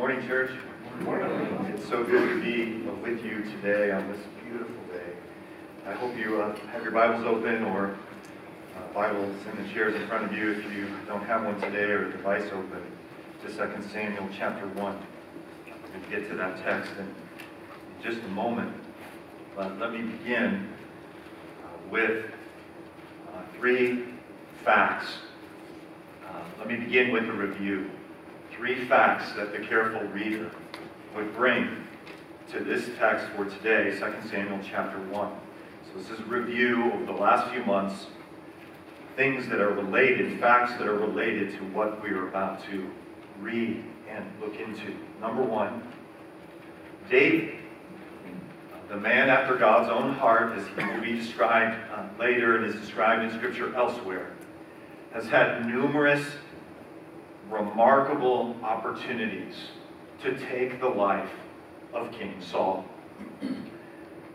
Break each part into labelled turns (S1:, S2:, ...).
S1: morning, church. Morning. It's so good to be with you today on this beautiful day. I hope you uh, have your Bibles open or uh, Bibles in the chairs in front of you if you don't have one today or a device open to 2 Samuel chapter 1. We'll get to that text in just a moment. But let me begin uh, with uh, three facts. Uh, let me begin with a review three facts that the careful reader would bring to this text for today, 2 Samuel chapter 1. So this is a review of the last few months, things that are related, facts that are related to what we are about to read and look into. Number one, David, the man after God's own heart, as he will be described uh, later and is described in Scripture elsewhere, has had numerous remarkable opportunities to take the life of King Saul.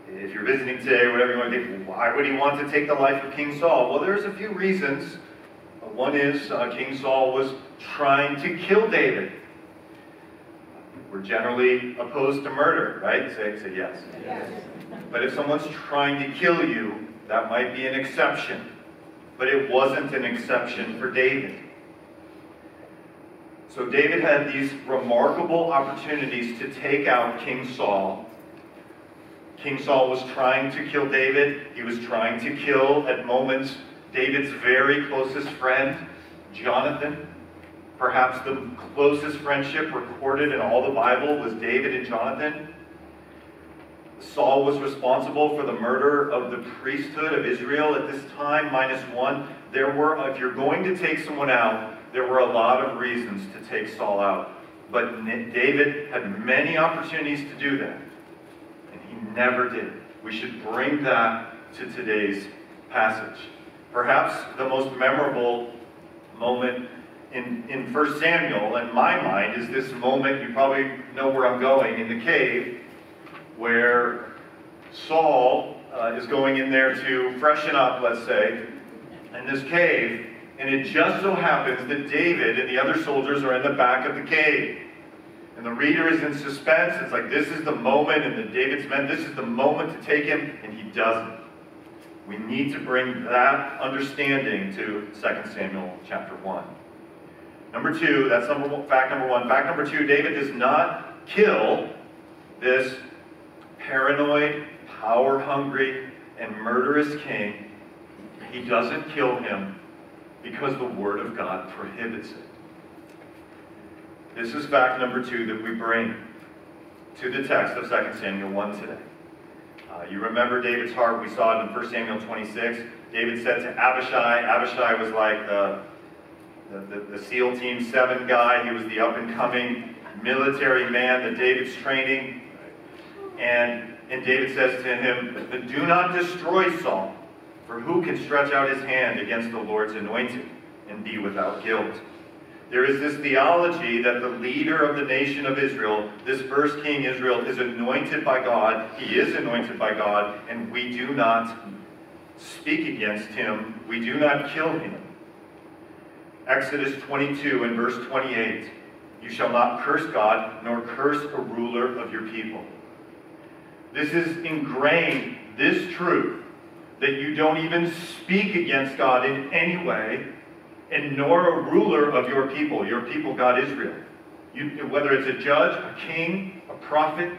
S1: If you're visiting today, whatever you want to think, why would he want to take the life of King Saul? Well, there's a few reasons. One is uh, King Saul was trying to kill David. We're generally opposed to murder, right? Say, say yes. yes. But if someone's trying to kill you, that might be an exception. But it wasn't an exception for David. So David had these remarkable opportunities to take out King Saul. King Saul was trying to kill David. He was trying to kill, at moments, David's very closest friend, Jonathan. Perhaps the closest friendship recorded in all the Bible was David and Jonathan. Saul was responsible for the murder of the priesthood of Israel at this time, minus one. There were, if you're going to take someone out, there were a lot of reasons to take Saul out. But David had many opportunities to do that, and he never did. We should bring that to today's passage. Perhaps the most memorable moment in, in 1 Samuel, in my mind, is this moment, you probably know where I'm going, in the cave, where Saul uh, is going in there to freshen up, let's say, in this cave, and it just so happens that David and the other soldiers are in the back of the cave. And the reader is in suspense. It's like, this is the moment, and the David's men, this is the moment to take him, and he doesn't. We need to bring that understanding to 2 Samuel chapter 1. Number two, that's number one, fact number one. Fact number two, David does not kill this paranoid, power-hungry, and murderous king. He doesn't kill him because the Word of God prohibits it. This is fact number two that we bring to the text of 2 Samuel 1 today. Uh, you remember David's heart. We saw it in 1 Samuel 26. David said to Abishai, Abishai was like the, the, the, the SEAL Team 7 guy. He was the up-and-coming military man that David's training. And, and David says to him, Do not destroy Saul, for who can stretch out his hand against the Lord's anointed and be without guilt? There is this theology that the leader of the nation of Israel, this first king Israel, is anointed by God. He is anointed by God, and we do not speak against him. We do not kill him. Exodus 22 and verse 28. You shall not curse God, nor curse a ruler of your people. This is ingrained, this truth, that you don't even speak against God in any way, and nor a ruler of your people, your people, God Israel. You, whether it's a judge, a king, a prophet,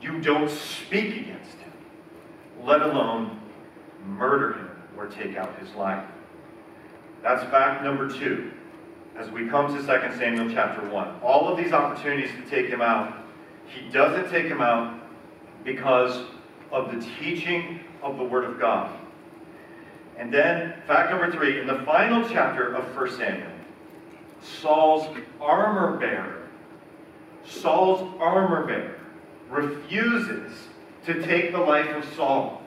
S1: you don't speak against him, let alone murder him or take out his life. That's fact number two. As we come to 2 Samuel chapter 1, all of these opportunities to take him out, he doesn't take him out because of the teaching of the Word of God. And then, fact number three, in the final chapter of 1 Samuel, Saul's armor bearer, Saul's armor bearer refuses to take the life of Saul.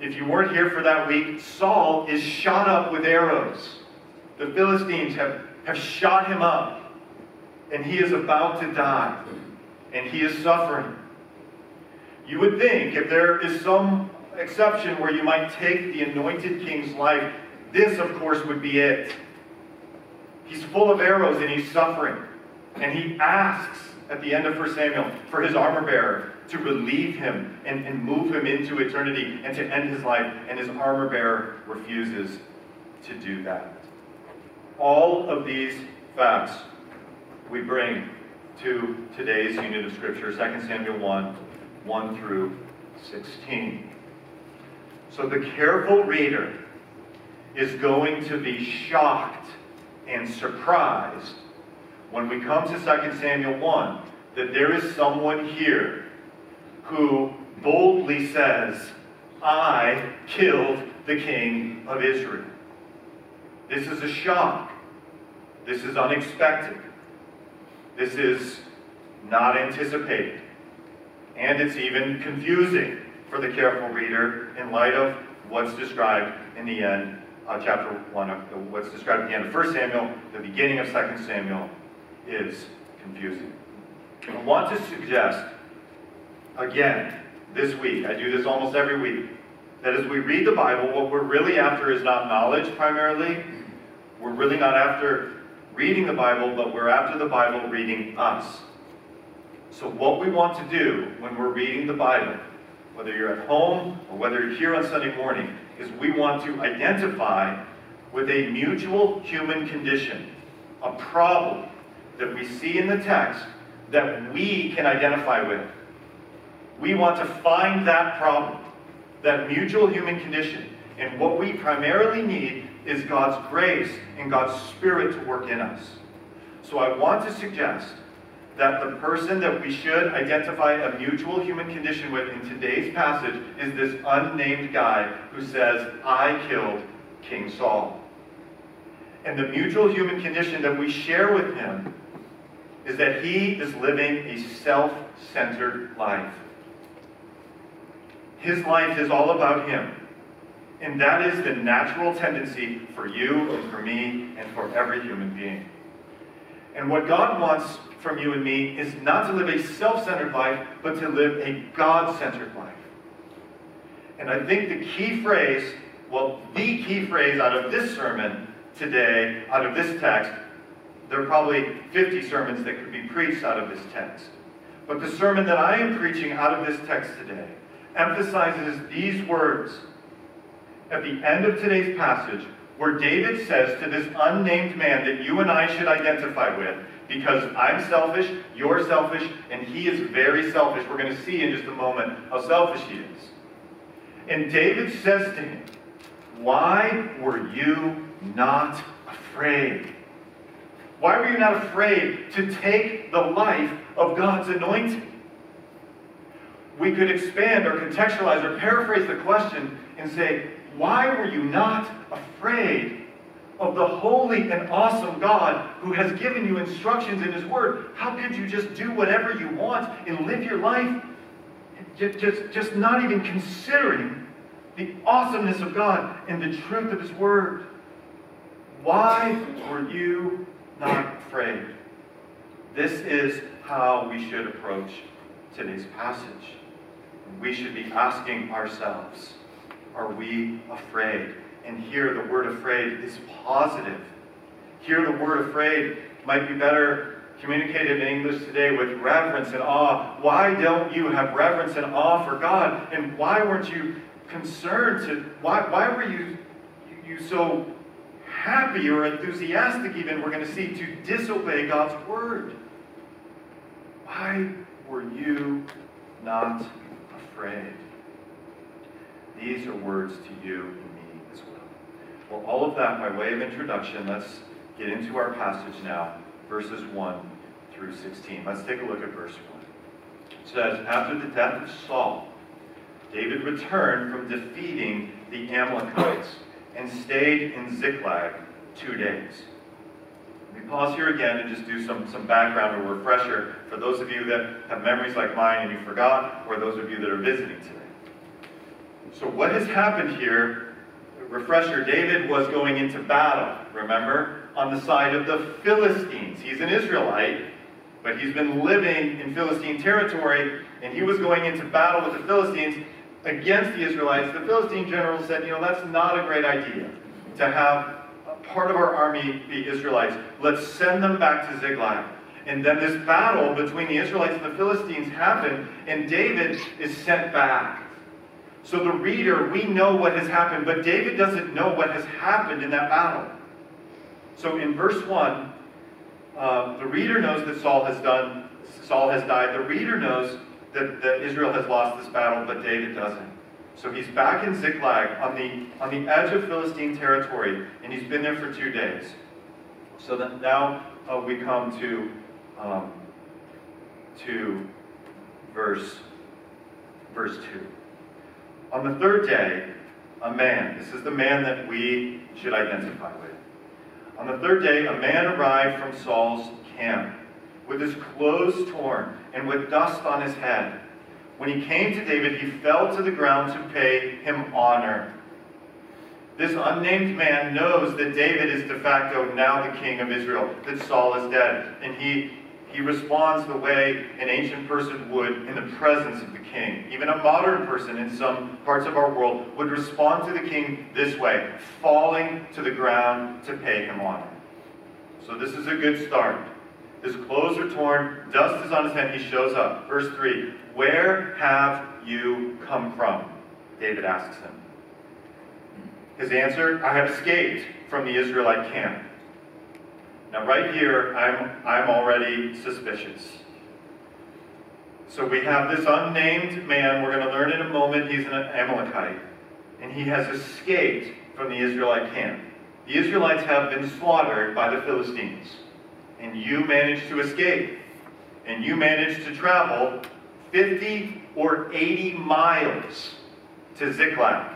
S1: If you weren't here for that week, Saul is shot up with arrows. The Philistines have, have shot him up, and he is about to die, and he is suffering. You would think if there is some exception where you might take the anointed king's life, this, of course, would be it. He's full of arrows and he's suffering. And he asks at the end of 1 Samuel for his armor bearer to relieve him and, and move him into eternity and to end his life. And his armor bearer refuses to do that. All of these facts we bring to today's unit of Scripture, 2 Samuel 1 1 through 16. So the careful reader is going to be shocked and surprised when we come to 2 Samuel 1 that there is someone here who boldly says, I killed the king of Israel. This is a shock. This is unexpected. This is not anticipated. And it's even confusing for the careful reader in light of what's described in the end, uh, chapter 1, of, uh, what's described at the end of 1 Samuel, the beginning of 2 Samuel is confusing. I want to suggest, again, this week, I do this almost every week, that as we read the Bible, what we're really after is not knowledge primarily. We're really not after reading the Bible, but we're after the Bible reading us. So, what we want to do when we're reading the Bible, whether you're at home or whether you're here on Sunday morning, is we want to identify with a mutual human condition, a problem that we see in the text that we can identify with. We want to find that problem, that mutual human condition. And what we primarily need is God's grace and God's Spirit to work in us. So I want to suggest that the person that we should identify a mutual human condition with in today's passage is this unnamed guy who says, I killed King Saul. And the mutual human condition that we share with him is that he is living a self centered life. His life is all about him. And that is the natural tendency for you and for me and for every human being. And what God wants from you and me is not to live a self centered life, but to live a God centered life. And I think the key phrase, well, the key phrase out of this sermon today, out of this text, there are probably 50 sermons that could be preached out of this text. But the sermon that I am preaching out of this text today emphasizes these words at the end of today's passage, where David says to this unnamed man that you and I should identify with, because I'm selfish, you're selfish, and he is very selfish. We're going to see in just a moment how selfish he is. And David says to him, Why were you not afraid? Why were you not afraid to take the life of God's anointing? We could expand or contextualize or paraphrase the question and say, Why were you not afraid of the holy and awesome God who has given you instructions in His Word? How could you just do whatever you want and live your life just, just, just not even considering the awesomeness of God and the truth of His Word? Why were you not afraid. This is how we should approach today's passage. We should be asking ourselves, are we afraid? And here the word afraid is positive. Here the word afraid might be better communicated in English today with reverence and awe. Why don't you have reverence and awe for God? And why weren't you concerned to, why, why were you, you so happy or enthusiastic, even, we're going to see, to disobey God's word. Why were you not afraid? These are words to you and me as well. Well, all of that by way of introduction, let's get into our passage now, verses 1 through 16. Let's take a look at verse 1. It says, After the death of Saul, David returned from defeating the Amalekites and stayed in Ziklag two days. Let me pause here again and just do some, some background or refresher for those of you that have memories like mine and you forgot, or those of you that are visiting today. So, what has happened here? Refresher David was going into battle, remember, on the side of the Philistines. He's an Israelite, but he's been living in Philistine territory, and he was going into battle with the Philistines against the Israelites, the Philistine general said, you know, that's not a great idea to have part of our army be Israelites. Let's send them back to Ziklag. And then this battle between the Israelites and the Philistines happened, and David is sent back. So the reader, we know what has happened, but David doesn't know what has happened in that battle. So in verse 1, uh, the reader knows that Saul has done, Saul has died. The reader knows that, that Israel has lost this battle, but David doesn't. So he's back in Ziklag on the, on the edge of Philistine territory, and he's been there for two days. So that now uh, we come to, um, to verse, verse 2. On the third day, a man, this is the man that we should identify with. On the third day, a man arrived from Saul's camp with his clothes torn and with dust on his head. When he came to David, he fell to the ground to pay him honor. This unnamed man knows that David is de facto now the king of Israel, that Saul is dead. And he, he responds the way an ancient person would in the presence of the king. Even a modern person in some parts of our world would respond to the king this way, falling to the ground to pay him honor. So this is a good start. His clothes are torn, dust is on his head, he shows up. Verse 3 Where have you come from? David asks him. His answer, I have escaped from the Israelite camp. Now, right here, I'm, I'm already suspicious. So we have this unnamed man, we're going to learn in a moment, he's an Amalekite, and he has escaped from the Israelite camp. The Israelites have been slaughtered by the Philistines and you managed to escape, and you managed to travel 50 or 80 miles to Ziklag.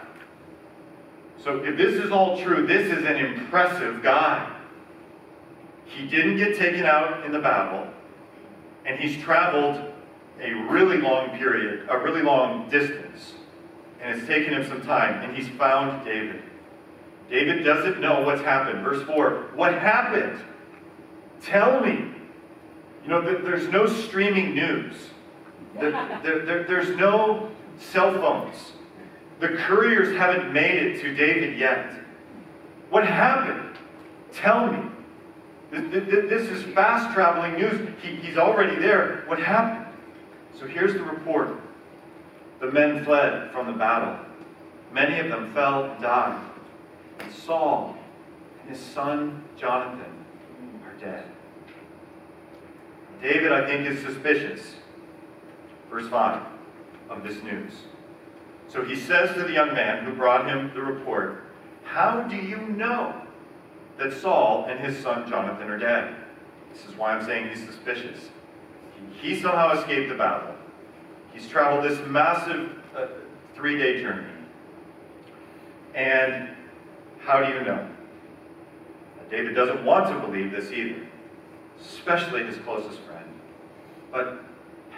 S1: So if this is all true, this is an impressive guy. He didn't get taken out in the battle, and he's traveled a really long period, a really long distance, and it's taken him some time, and he's found David. David doesn't know what's happened. Verse 4 What happened? Tell me. You know, there's no streaming news. There, there, there's no cell phones. The couriers haven't made it to David yet. What happened? Tell me. This is fast traveling news. He, he's already there. What happened? So here's the report. The men fled from the battle. Many of them fell and died. And Saul and his son Jonathan are dead. David, I think, is suspicious, verse 5, of this news. So he says to the young man who brought him the report, How do you know that Saul and his son Jonathan are dead? This is why I'm saying he's suspicious. He, he somehow escaped the battle. He's traveled this massive uh, three day journey. And how do you know? David doesn't want to believe this either, especially his closest friend. But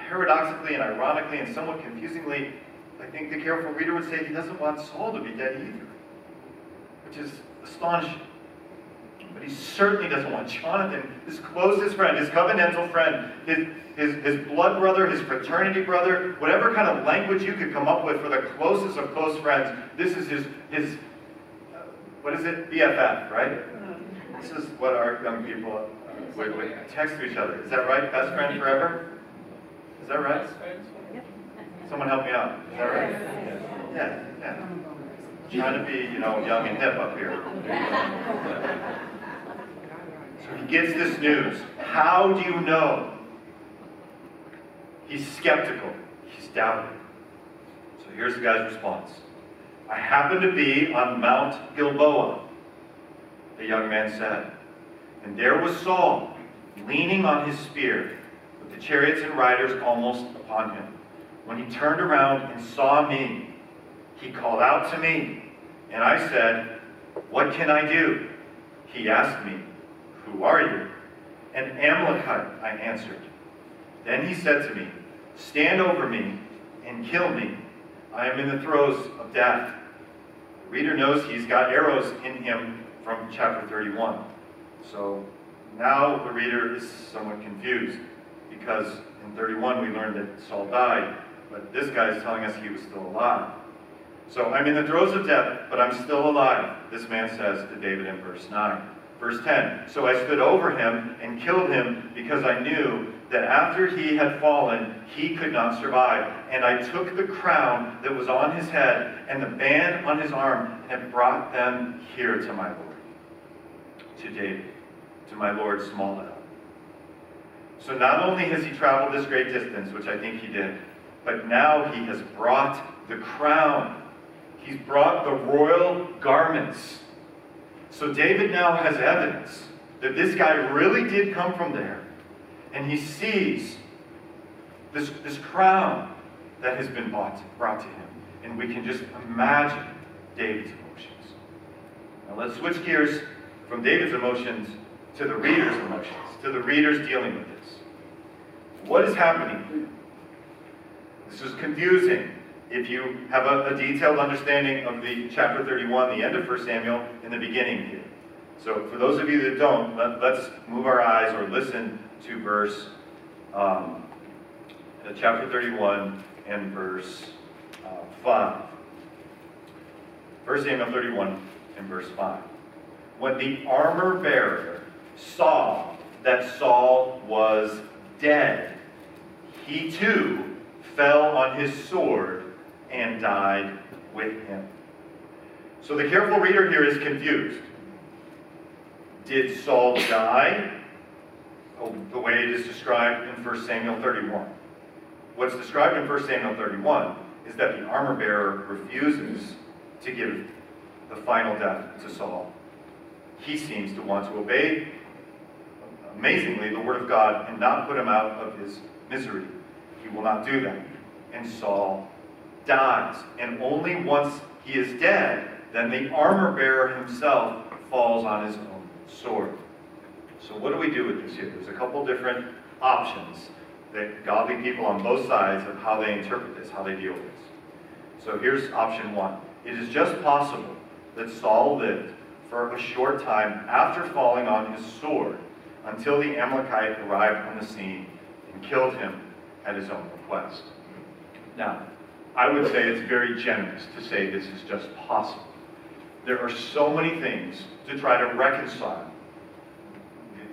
S1: paradoxically and ironically and somewhat confusingly, I think the careful reader would say he doesn't want Saul to be dead either, which is astonishing. But he certainly doesn't want Jonathan, his closest friend, his covenantal friend, his, his, his blood brother, his fraternity brother, whatever kind of language you could come up with for the closest of close friends. This is his, his uh, what is it? BFF, right? This is what our young people uh, would, would text to each other. Is that right? Best friend forever? Is that right? Someone help me out. Is that right? Yeah, yeah. Trying to be, you know, young and hip up here. He gets this news. How do you know? He's skeptical. He's doubting. So here's the guy's response. I happen to be on Mount Gilboa the young man said. And there was Saul, leaning on his spear, with the chariots and riders almost upon him. When he turned around and saw me, he called out to me, and I said, What can I do? He asked me, Who are you? An Amalekite, I answered. Then he said to me, Stand over me and kill me. I am in the throes of death. The reader knows he's got arrows in him from chapter 31. So now the reader is somewhat confused because in 31 we learned that Saul died, but this guy is telling us he was still alive. So I'm in the throes of death, but I'm still alive, this man says to David in verse 9. Verse 10 So I stood over him and killed him because I knew that after he had fallen, he could not survive. And I took the crown that was on his head and the band on his arm and brought them here to my Lord, to David, to my Lord Small So not only has he traveled this great distance, which I think he did, but now he has brought the crown. He's brought the royal garments so David now has evidence that this guy really did come from there. And he sees this, this crown that has been bought, brought to him. And we can just imagine David's emotions. Now let's switch gears from David's emotions to the reader's emotions, to the readers dealing with this. What is happening? This is confusing if you have a, a, detailed understanding of the chapter 31, the end of 1 Samuel, in the beginning here. So for those of you that don't, let, us move our eyes or listen to verse um, uh, chapter 31 and verse uh, 5. 1 Samuel 31 and verse 5. When the armor bearer saw that Saul was dead, he too fell on his sword and died with him. So the careful reader here is confused. Did Saul die? Oh, the way it is described in 1 Samuel 31. What's described in 1 Samuel 31 is that the armor bearer refuses to give the final death to Saul. He seems to want to obey, amazingly, the word of God and not put him out of his misery. He will not do that. And Saul dies. And only once he is dead, then the armor bearer himself falls on his own sword. So what do we do with this here? There's a couple different options that godly people on both sides of how they interpret this, how they deal with this. So here's option one. It is just possible that Saul lived for a short time after falling on his sword until the Amalekite arrived on the scene and killed him at his own request. Now, I would say it's very generous to say this is just possible. There are so many things to try to reconcile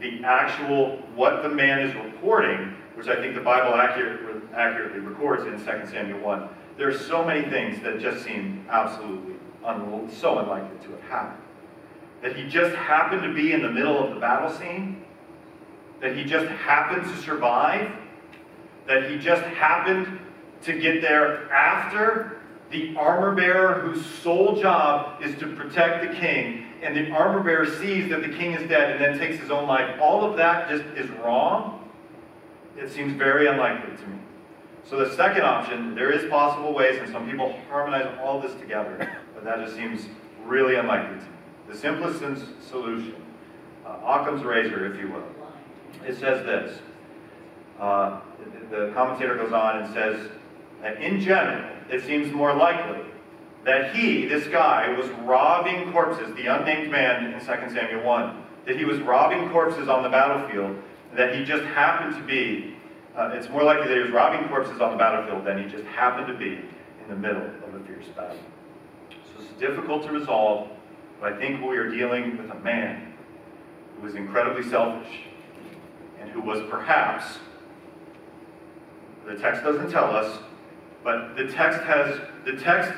S1: the actual, what the man is reporting, which I think the Bible accurate, accurately records in 2 Samuel 1. There are so many things that just seem absolutely un- so unlikely to have happened. That he just happened to be in the middle of the battle scene, that he just happened to survive, that he just happened to get there after the armor bearer whose sole job is to protect the king, and the armor bearer sees that the king is dead and then takes his own life. All of that just is wrong. It seems very unlikely to me. So the second option, there is possible ways, and some people harmonize all this together, but that just seems really unlikely to me. The simplest solution, uh, Occam's razor, if you will, it says this. Uh, the commentator goes on and says, that in general, it seems more likely that he, this guy, was robbing corpses, the unnamed man in 2 Samuel 1, that he was robbing corpses on the battlefield, that he just happened to be, uh, it's more likely that he was robbing corpses on the battlefield than he just happened to be in the middle of a fierce battle. So it's difficult to resolve, but I think we are dealing with a man who was incredibly selfish and who was perhaps, the text doesn't tell us, but the text has, the text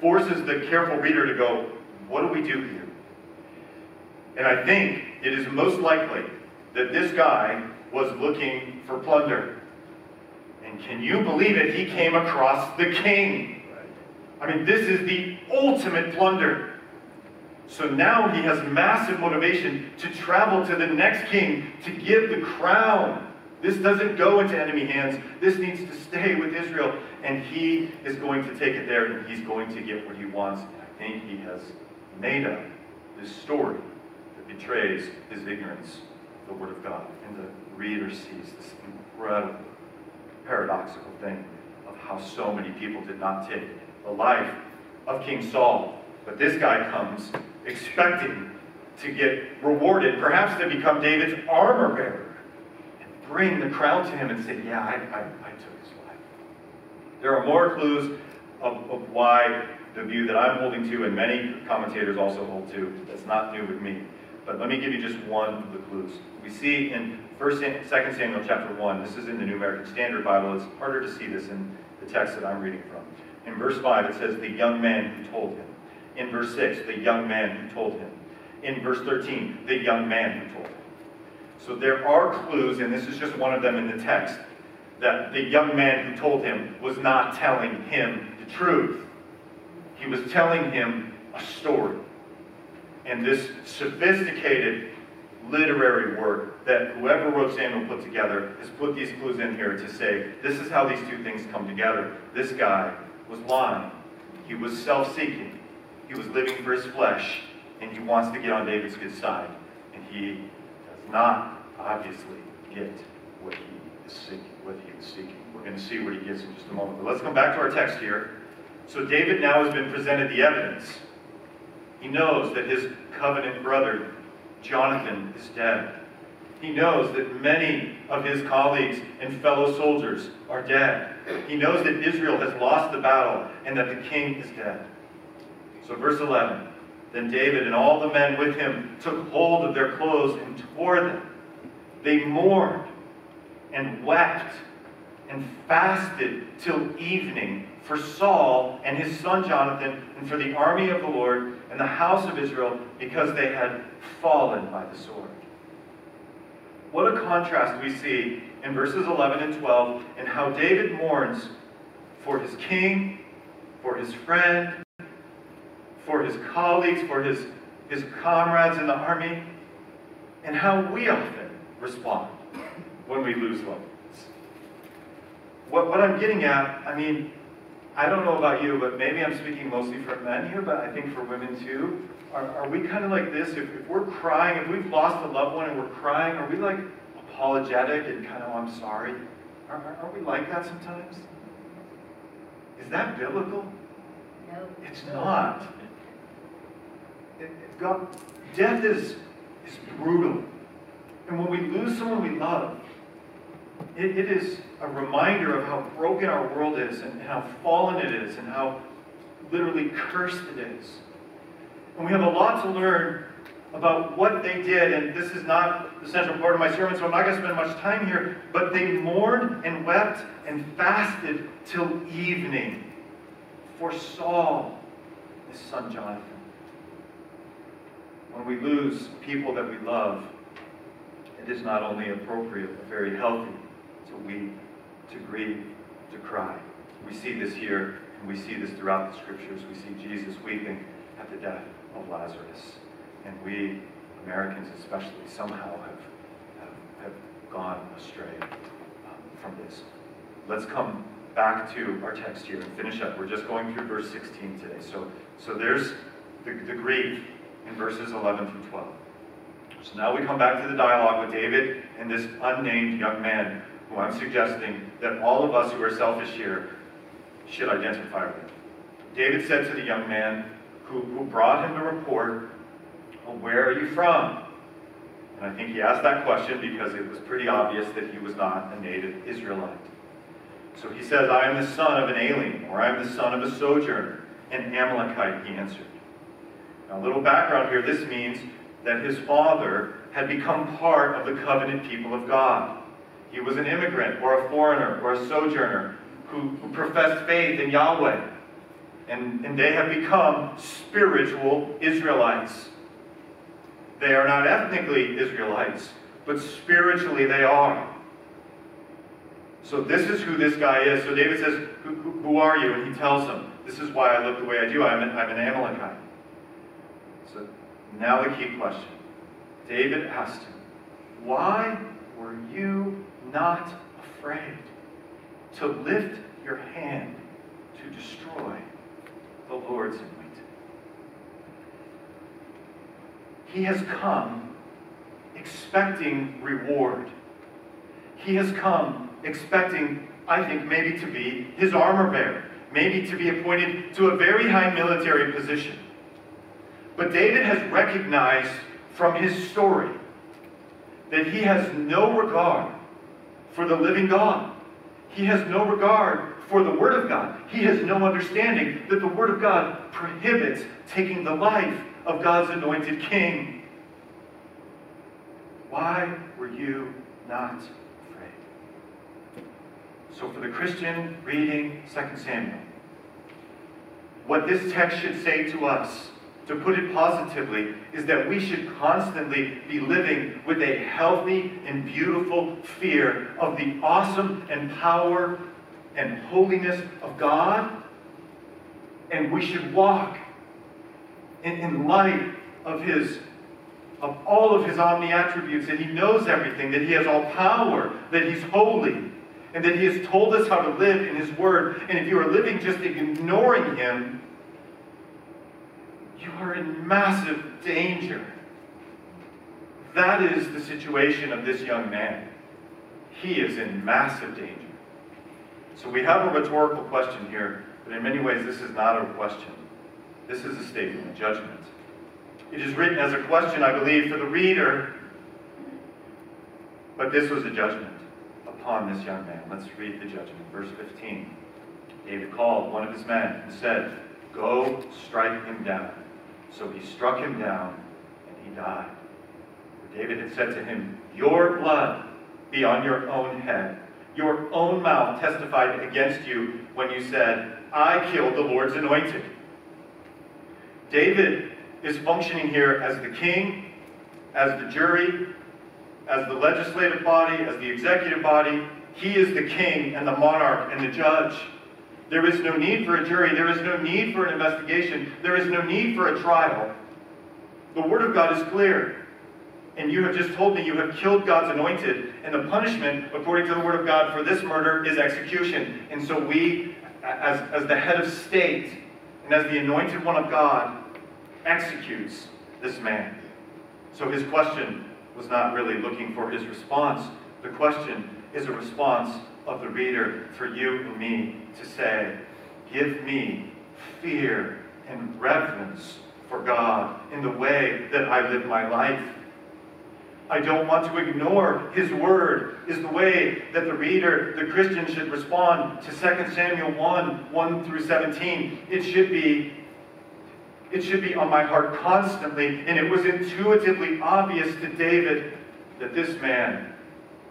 S1: forces the careful reader to go, what do we do here? And I think it is most likely that this guy was looking for plunder. And can you believe it? He came across the king. I mean, this is the ultimate plunder. So now he has massive motivation to travel to the next king to give the crown this doesn't go into enemy hands. This needs to stay with Israel. And he is going to take it there and he's going to get what he wants. And I think he has made up this story that betrays his ignorance of the Word of God. And the reader sees this incredible, paradoxical thing of how so many people did not take the life of King Saul. But this guy comes expecting to get rewarded, perhaps to become David's armor bearer and bring the crown to him and say, Yeah, I, I, I took his. There are more clues of, of why the view that I'm holding to, and many commentators also hold to, that's not new with me, But let me give you just one of the clues. We see in 1st 2nd Samuel chapter 1, this is in the New American Standard Bible. It's harder to see this in the text that I'm reading from. In verse 5, it says, the young man who told him. In verse 6, the young man who told him. In verse 13, the young man who told him. So there are clues, and this is just one of them in the text, that the young man who told him was not telling him the truth. He was telling him a story. And this sophisticated literary work that whoever wrote Samuel put together has put these clues in here to say, this is how these two things come together. This guy was lying. He was self-seeking. He was living for his flesh, and he wants to get on David's good side. And he does not obviously get what he is seeking. What he is seeking. We're going to see what he gets in just a moment. But let's come back to our text here. So David now has been presented the evidence. He knows that his covenant brother, Jonathan, is dead. He knows that many of his colleagues and fellow soldiers are dead. He knows that Israel has lost the battle and that the king is dead. So, verse 11 Then David and all the men with him took hold of their clothes and tore them. They mourned and wept and fasted till evening for Saul and his son Jonathan, and for the army of the Lord and the house of Israel, because they had fallen by the sword. What a contrast we see in verses 11 and 12 and how David mourns for his king, for his friend, for his colleagues, for his, his comrades in the army, and how we often respond when we lose loved ones. What, what I'm getting at, I mean, I don't know about you, but maybe I'm speaking mostly for men here, but I think for women too. Are, are we kind of like this? If, if we're crying, if we've lost a loved one and we're crying, are we like apologetic and kind of, oh, I'm sorry? Are, are, are we like that sometimes? Is that biblical?
S2: No.
S1: It's not. It, it, God, death is, is brutal. And when we lose someone we love, it, it is a reminder of how broken our world is and how fallen it is and how literally cursed it is. And we have a lot to learn about what they did, and this is not the central part of my sermon, so I'm not going to spend much time here, but they mourned and wept and fasted till evening for Saul, his son Jonathan. When we lose people that we love, it is not only appropriate, but very healthy to weep, to grieve, to cry. We see this here, and we see this throughout the scriptures. We see Jesus weeping at the death of Lazarus. And we, Americans especially, somehow have, have, have gone astray um, from this. Let's come back to our text here and finish up. We're just going through verse 16 today. So, so there's the, the grief in verses 11 through 12. So now we come back to the dialogue with David and this unnamed young man who I'm suggesting that all of us who are selfish here should identify with. David said to the young man who, who brought him the report, well, Where are you from? And I think he asked that question because it was pretty obvious that he was not a native Israelite. So he says, I am the son of an alien, or I am the son of a sojourner, an Amalekite, he answered. Now, a little background here this means that his father had become part of the covenant people of God. He was an immigrant or a foreigner or a sojourner who, who professed faith in Yahweh. And, and they have become spiritual Israelites. They are not ethnically Israelites, but spiritually they are. So this is who this guy is. So David says, who, who, are you? And he tells him, this is why I look the way I do. I'm an, I'm an Amalekite. So now the key question. David asked him, why were you not afraid to lift your hand to destroy the Lord's anointed? He has come expecting reward. He has come expecting, I think, maybe to be his armor bearer, maybe to be appointed to a very high military position. But David has recognized from his story that he has no regard for the living God. He has no regard for the Word of God. He has no understanding that the Word of God prohibits taking the life of God's anointed king. Why were you not afraid? So, for the Christian reading 2 Samuel, what this text should say to us, to put it positively, is that we should constantly be living with a healthy and beautiful fear of the awesome and power and holiness of God. And we should walk in, in light of his of all of his omni attributes, that he knows everything, that he has all power, that he's holy, and that he has told us how to live in his word. And if you are living just ignoring him, you are in massive danger. That is the situation of this young man. He is in massive danger. So we have a rhetorical question here, but in many ways this is not a question. This is a statement of judgment. It is written as a question, I believe, for the reader, but this was a judgment upon this young man. Let's read the judgment. Verse 15. David called one of his men and said, Go strike him down. So he struck him down, and he died. David had said to him, Your blood be on your own head. Your own mouth testified against you when you said, I killed the Lord's anointed. David is functioning here as the king, as the jury, as the legislative body, as the executive body. He is the king and the monarch and the judge. There is no need for a jury. There is no need for an investigation. There is no need for a trial. The Word of God is clear. And you have just told me you have killed God's anointed. And the punishment, according to the Word of God, for this murder is execution. And so we, as, as the head of state and as the anointed one of God, executes this man. So his question was not really looking for his response. The question is a response of the reader for you and me to say, Give me fear and reverence for God in the way that I live my life. I don't want to ignore His Word, is the way that the reader, the Christian, should respond to 2 Samuel 1 1 through 17. It should be. It should be on my heart constantly, and it was intuitively obvious to David that this man,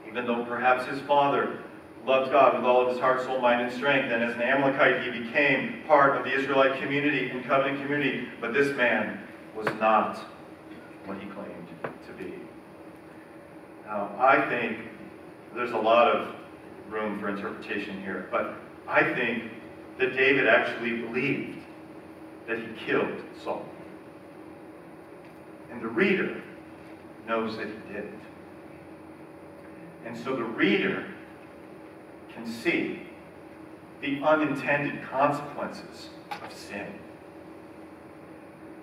S1: even though perhaps his father loved God with all of his heart, soul, mind, and strength. And as an Amalekite, he became part of the Israelite community and covenant community. But this man was not what he claimed to be. Now, I think there's a lot of room for interpretation here, but I think that David actually believed that he killed Saul. And the reader knows that he didn't. And so the reader can see the unintended consequences of sin.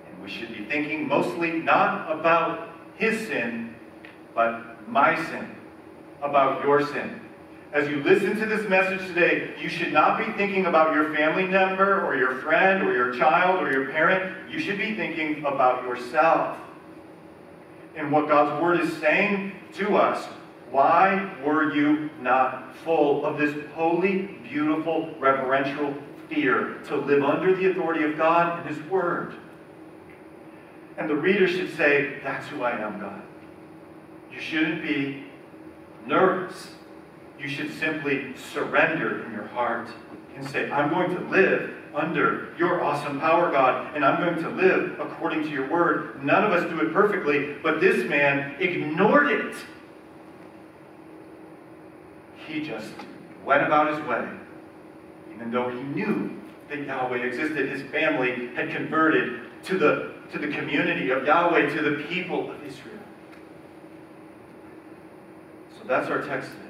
S1: And we should be thinking mostly not about his sin, but my sin, about your sin. As you listen to this message today, you should not be thinking about your family member or your friend or your child or your parent. You should be thinking about yourself and what God's Word is saying to us why were you not full of this holy, beautiful, reverential fear to live under the authority of God and His Word? And the reader should say, That's who I am, God. You shouldn't be nervous. You should simply surrender in your heart and say, I'm going to live under your awesome power, God, and I'm going to live according to your word. None of us do it perfectly, but this man ignored it he just went about his way. Even though he knew that Yahweh existed, his family had converted to the, to the community of Yahweh, to the people of Israel. So that's our text today.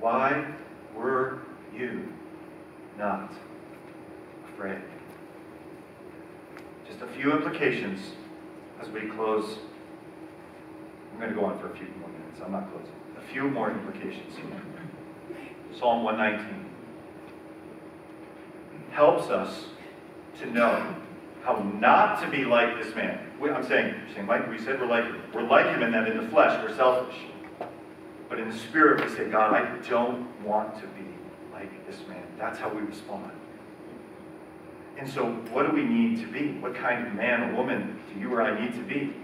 S1: Why were you not afraid? Just a few implications as we close. Going to go on for a few more minutes. I'm not closing a few more implications. Psalm 119 helps us to know how not to be like this man. I'm saying, saying, Mike, we said we're like him. We're like him in that in the flesh, we're selfish. But in the spirit, we say, God, I don't want to be like this man. That's how we respond. And so, what do we need to be? What kind of man or woman do you or I need to be?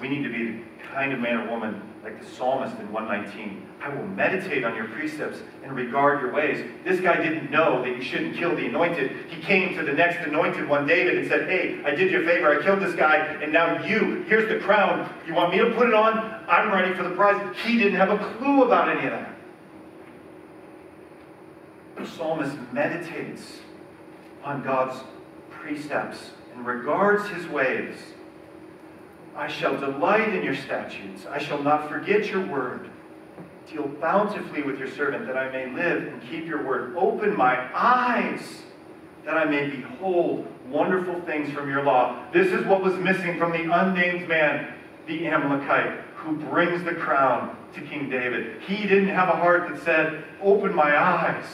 S1: We need to be kind of man or woman like the psalmist in 119. I will meditate on your precepts and regard your ways. This guy didn't know that you shouldn't kill the anointed. He came to the next anointed one, David, and said, Hey, I did you a favor. I killed this guy, and now you, here's the crown. You want me to put it on? I'm ready for the prize. He didn't have a clue about any of that. The psalmist meditates on God's precepts and regards his ways. I shall delight in your statutes. I shall not forget your word. Deal bountifully with your servant that I may live and keep your word. Open my eyes that I may behold wonderful things from your law. This is what was missing from the unnamed man, the Amalekite, who brings the crown to King David. He didn't have a heart that said, Open my eyes.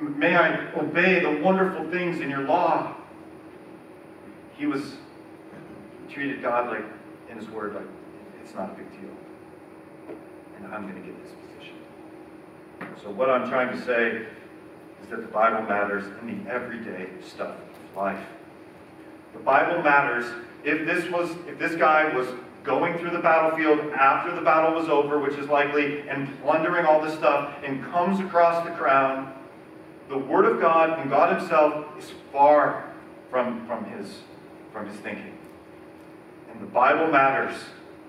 S1: May I obey the wonderful things in your law. He was treated God like, in his word, like, it's not a big deal. And I'm going to get this position. So what I'm trying to say is that the Bible matters in the everyday stuff of life. The Bible matters if this was, if this guy was going through the battlefield after the battle was over, which is likely, and plundering all this stuff, and comes across the crown, the Word of God and God Himself is far from, from, his, from his thinking. And the Bible matters.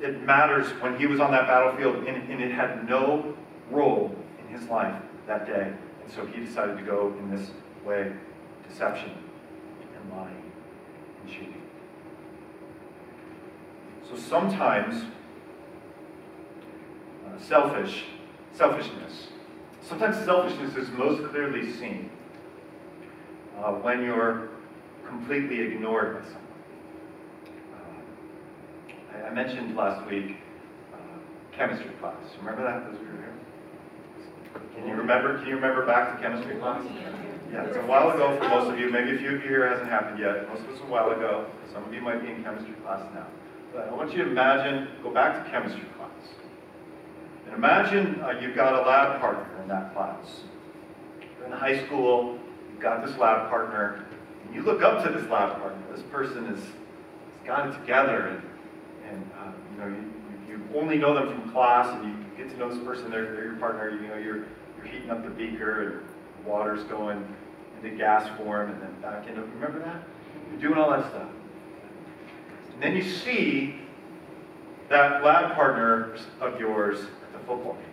S1: It matters when he was on that battlefield, and, and it had no role in his life that day. And so he decided to go in this way deception and lying and cheating. So sometimes uh, selfish, selfishness, sometimes selfishness is most clearly seen uh, when you're completely ignored by someone. I mentioned last week uh, chemistry class. Remember that as we were here? Can you remember? Can you remember back to chemistry class? Yeah, it's a while ago for most of you. Maybe a few of you here hasn't happened yet. Most of us a while ago. Some of you might be in chemistry class now. But I want you to imagine, go back to chemistry class. And imagine uh, you've got a lab partner in that class. You're in high school, you've got this lab partner, and you look up to this lab partner. This person has got it together and and uh, you know you, you only know them from class, and you get to know this person. They're, they're your partner. You know you're you're heating up the beaker, and water's going into gas form, and then back into. Remember that? You're doing all that stuff, and then you see that lab partner of yours at the football game.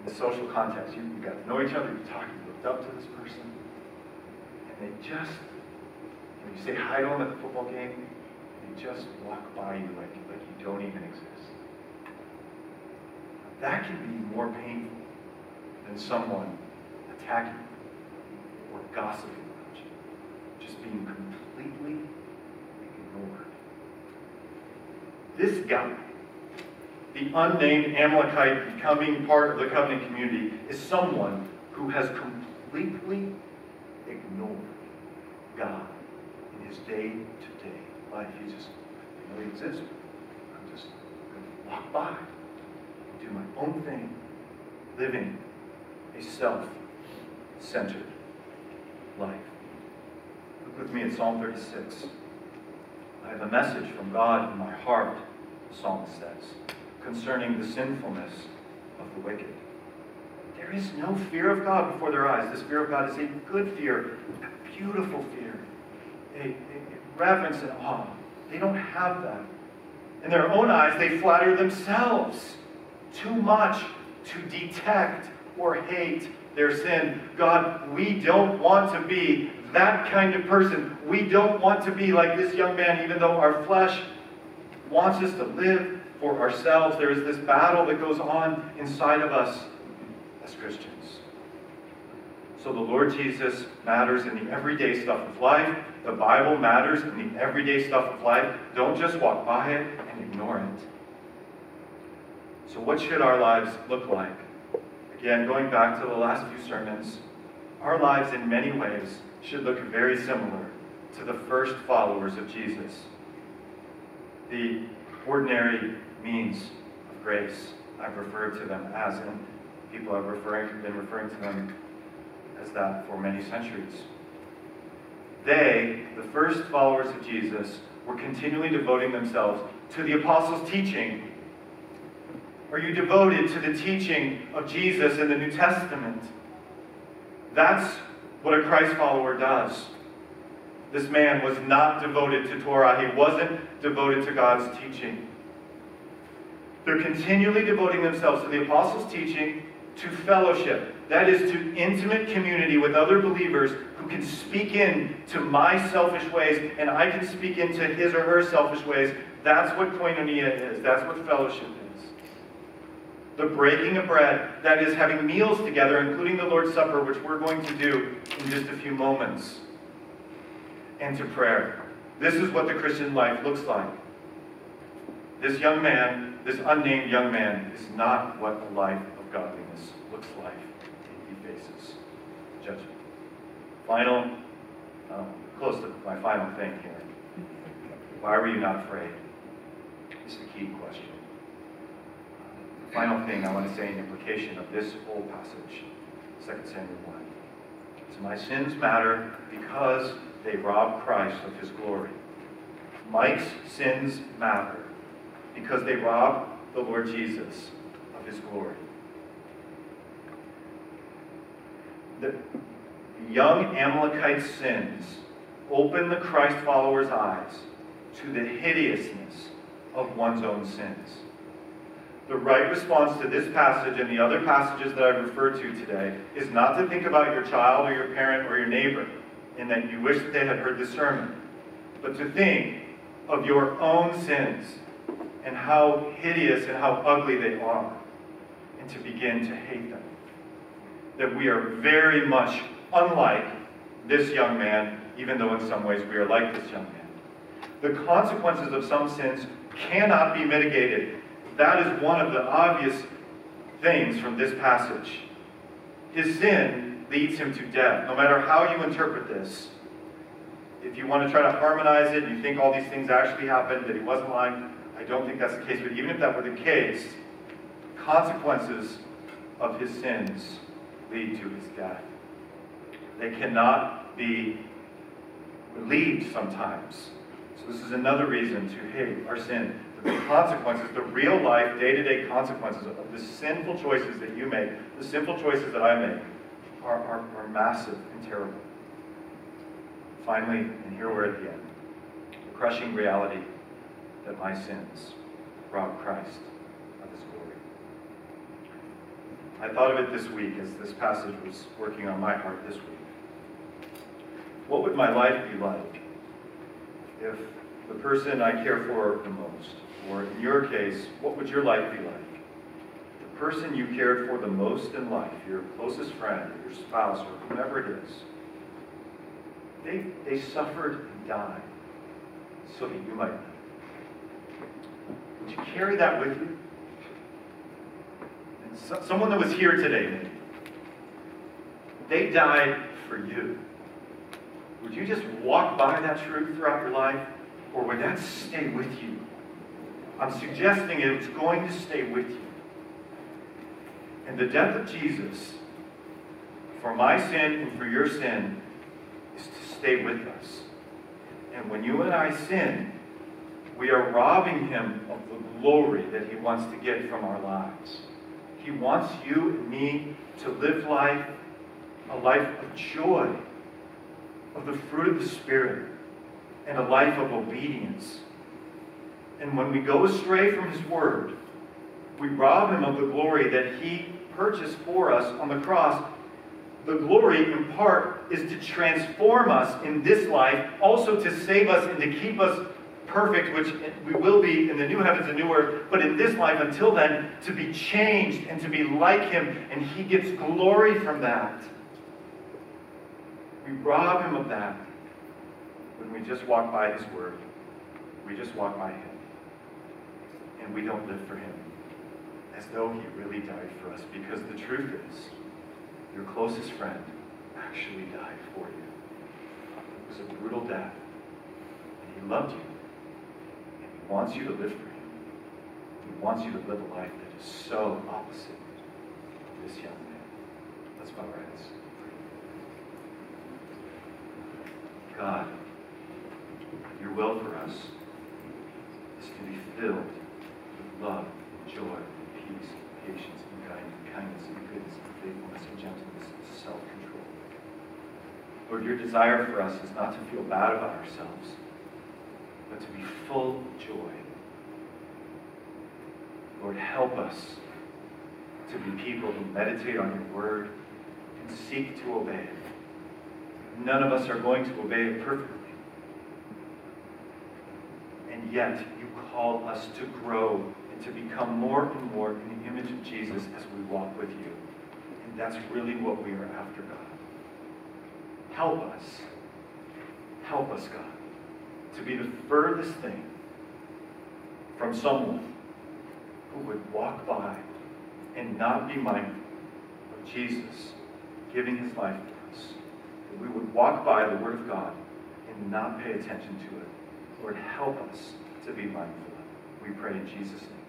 S1: In the social context, you, you got to know each other. You talk. You looked up to this person, and they just. When you say hi to them at the football game, just walk by you like, like you don't even exist. That can be more painful than someone attacking you or gossiping about you, just being completely ignored. This guy, the unnamed Amalekite becoming part of the covenant community, is someone who has completely ignored God in his day to day life. He just didn't know he. I'm just going to walk by and do my own thing, living a self-centered life. Look with me at Psalm 36. I have a message from God in my heart, the psalmist says, concerning the sinfulness of the wicked. There is no fear of God before their eyes. This fear of God is a good fear, a beautiful fear, a, a, reverence and awe. They don't have that. In their own eyes, they flatter themselves too much to detect or hate their sin. God, we don't want to be that kind of person. We don't want to be like this young man, even though our flesh wants us to live for ourselves. There is this battle that goes on inside of us as Christians. So the Lord Jesus matters in the everyday stuff of life. The Bible matters in the everyday stuff of life. Don't just walk by it and ignore it. So, what should our lives look like? Again, going back to the last few sermons, our lives in many ways should look very similar to the first followers of Jesus. The ordinary means of grace, I've referred to them as, and people have referring, been referring to them as that for many centuries. They, the first followers of Jesus, were continually devoting themselves to the apostles' teaching? Are you devoted to the teaching of Jesus in the New Testament? That's what a Christ follower does. This man was not devoted to Torah. He wasn't devoted to God's teaching. They're continually devoting themselves to the apostles' teaching, to fellowship. That is to intimate community with other believers who can speak in to my selfish ways and I can speak into his or her selfish ways. That's what koinonia is. That's what fellowship is. The breaking of bread, that is having meals together, including the Lord's Supper, which we're going to do in just a few moments, and to prayer. This is what the Christian life looks like. This young man, this unnamed young man, is not what a life of godliness looks like. He faces judgment. Final, um, close to my final thing here. Why were you not afraid? Is the key question. The final thing I want to say in implication of this whole passage, 2 Samuel 1. So my sins matter because they rob Christ of his glory. Mike's sins matter because they rob the Lord Jesus of his glory. The young Amalekite sins open the Christ follower's eyes to the hideousness of one's own sins. The right response to this passage and the other passages that I've referred to today is not to think about your child or your parent or your neighbor and that you wish that they had heard this sermon, but to think of your own sins and how hideous and how ugly they are, and to begin to hate them. That we are very much unlike this young man, even though in some ways we are like this young man. The consequences of some sins cannot be mitigated. That is one of the obvious things from this passage. His sin leads him to death, no matter how you interpret this. If you want to try to harmonize it, and you think all these things actually happened, that he wasn't lying, I don't think that's the case, but even if that were the case, consequences of his sins lead to his death. They cannot be relieved sometimes. So this is another reason to hate our sin. The consequences, the real life, day-to-day consequences of the sinful choices that you make, the sinful choices that I make, are, are, are massive and terrible. Finally, and here we're at the end, the crushing reality that my sins rob Christ of his glory. I thought of it this week as this passage was working on my heart this week. What would my life be like if the person I care for the most, or in your case, what would your life be like? The person you cared for the most in life, your closest friend, your spouse, or whomever it is, they, they suffered and died so that you might live. Would you carry that with you? And so, someone that was here today, maybe, they died for you. Would you just walk by that truth throughout your life? Or would that stay with you? I'm suggesting it's going to stay with you. And the death of Jesus for my sin and for your sin is to stay with us. And when you and I sin, we are robbing him of the glory that he wants to get from our lives. He wants you and me to live life, a life of joy, of the fruit of the Spirit, and a life of obedience. And when we go astray from his word, we rob him of the glory that he purchased for us on the cross. The glory, in part, is to transform us in this life, also to save us and to keep us perfect, which we will be in the new heavens and new earth, but in this life, until then, to be changed and to be like him, and he gets glory from that. We rob him of that when we just walk by his word. We just walk by him. And we don't live for him as though he really died for us. Because the truth is, your closest friend actually died for you. It was a brutal death. And he loved you. And he wants you to live for him. He wants you to live a life that is so opposite of this young man. Let's bow our heads. God, your will for us is to be filled with love, joy, peace, patience, and kindness, and goodness, and faithfulness, and gentleness, and self-control. Lord, your desire for us is not to feel bad about ourselves, but to be full of joy. Lord, help us to be people who meditate on your word and seek to obey it. None of us are going to obey it perfectly. And yet, you call us to grow and to become more and more in the image of Jesus as we walk with you. And that's really what we are after, God. Help us. Help us, God, to be the furthest thing from someone who would walk by and not be mindful of Jesus giving his life for us. That we would walk by the Word of God and not pay attention to it. Lord, help us to be mindful of it. We pray in Jesus' name.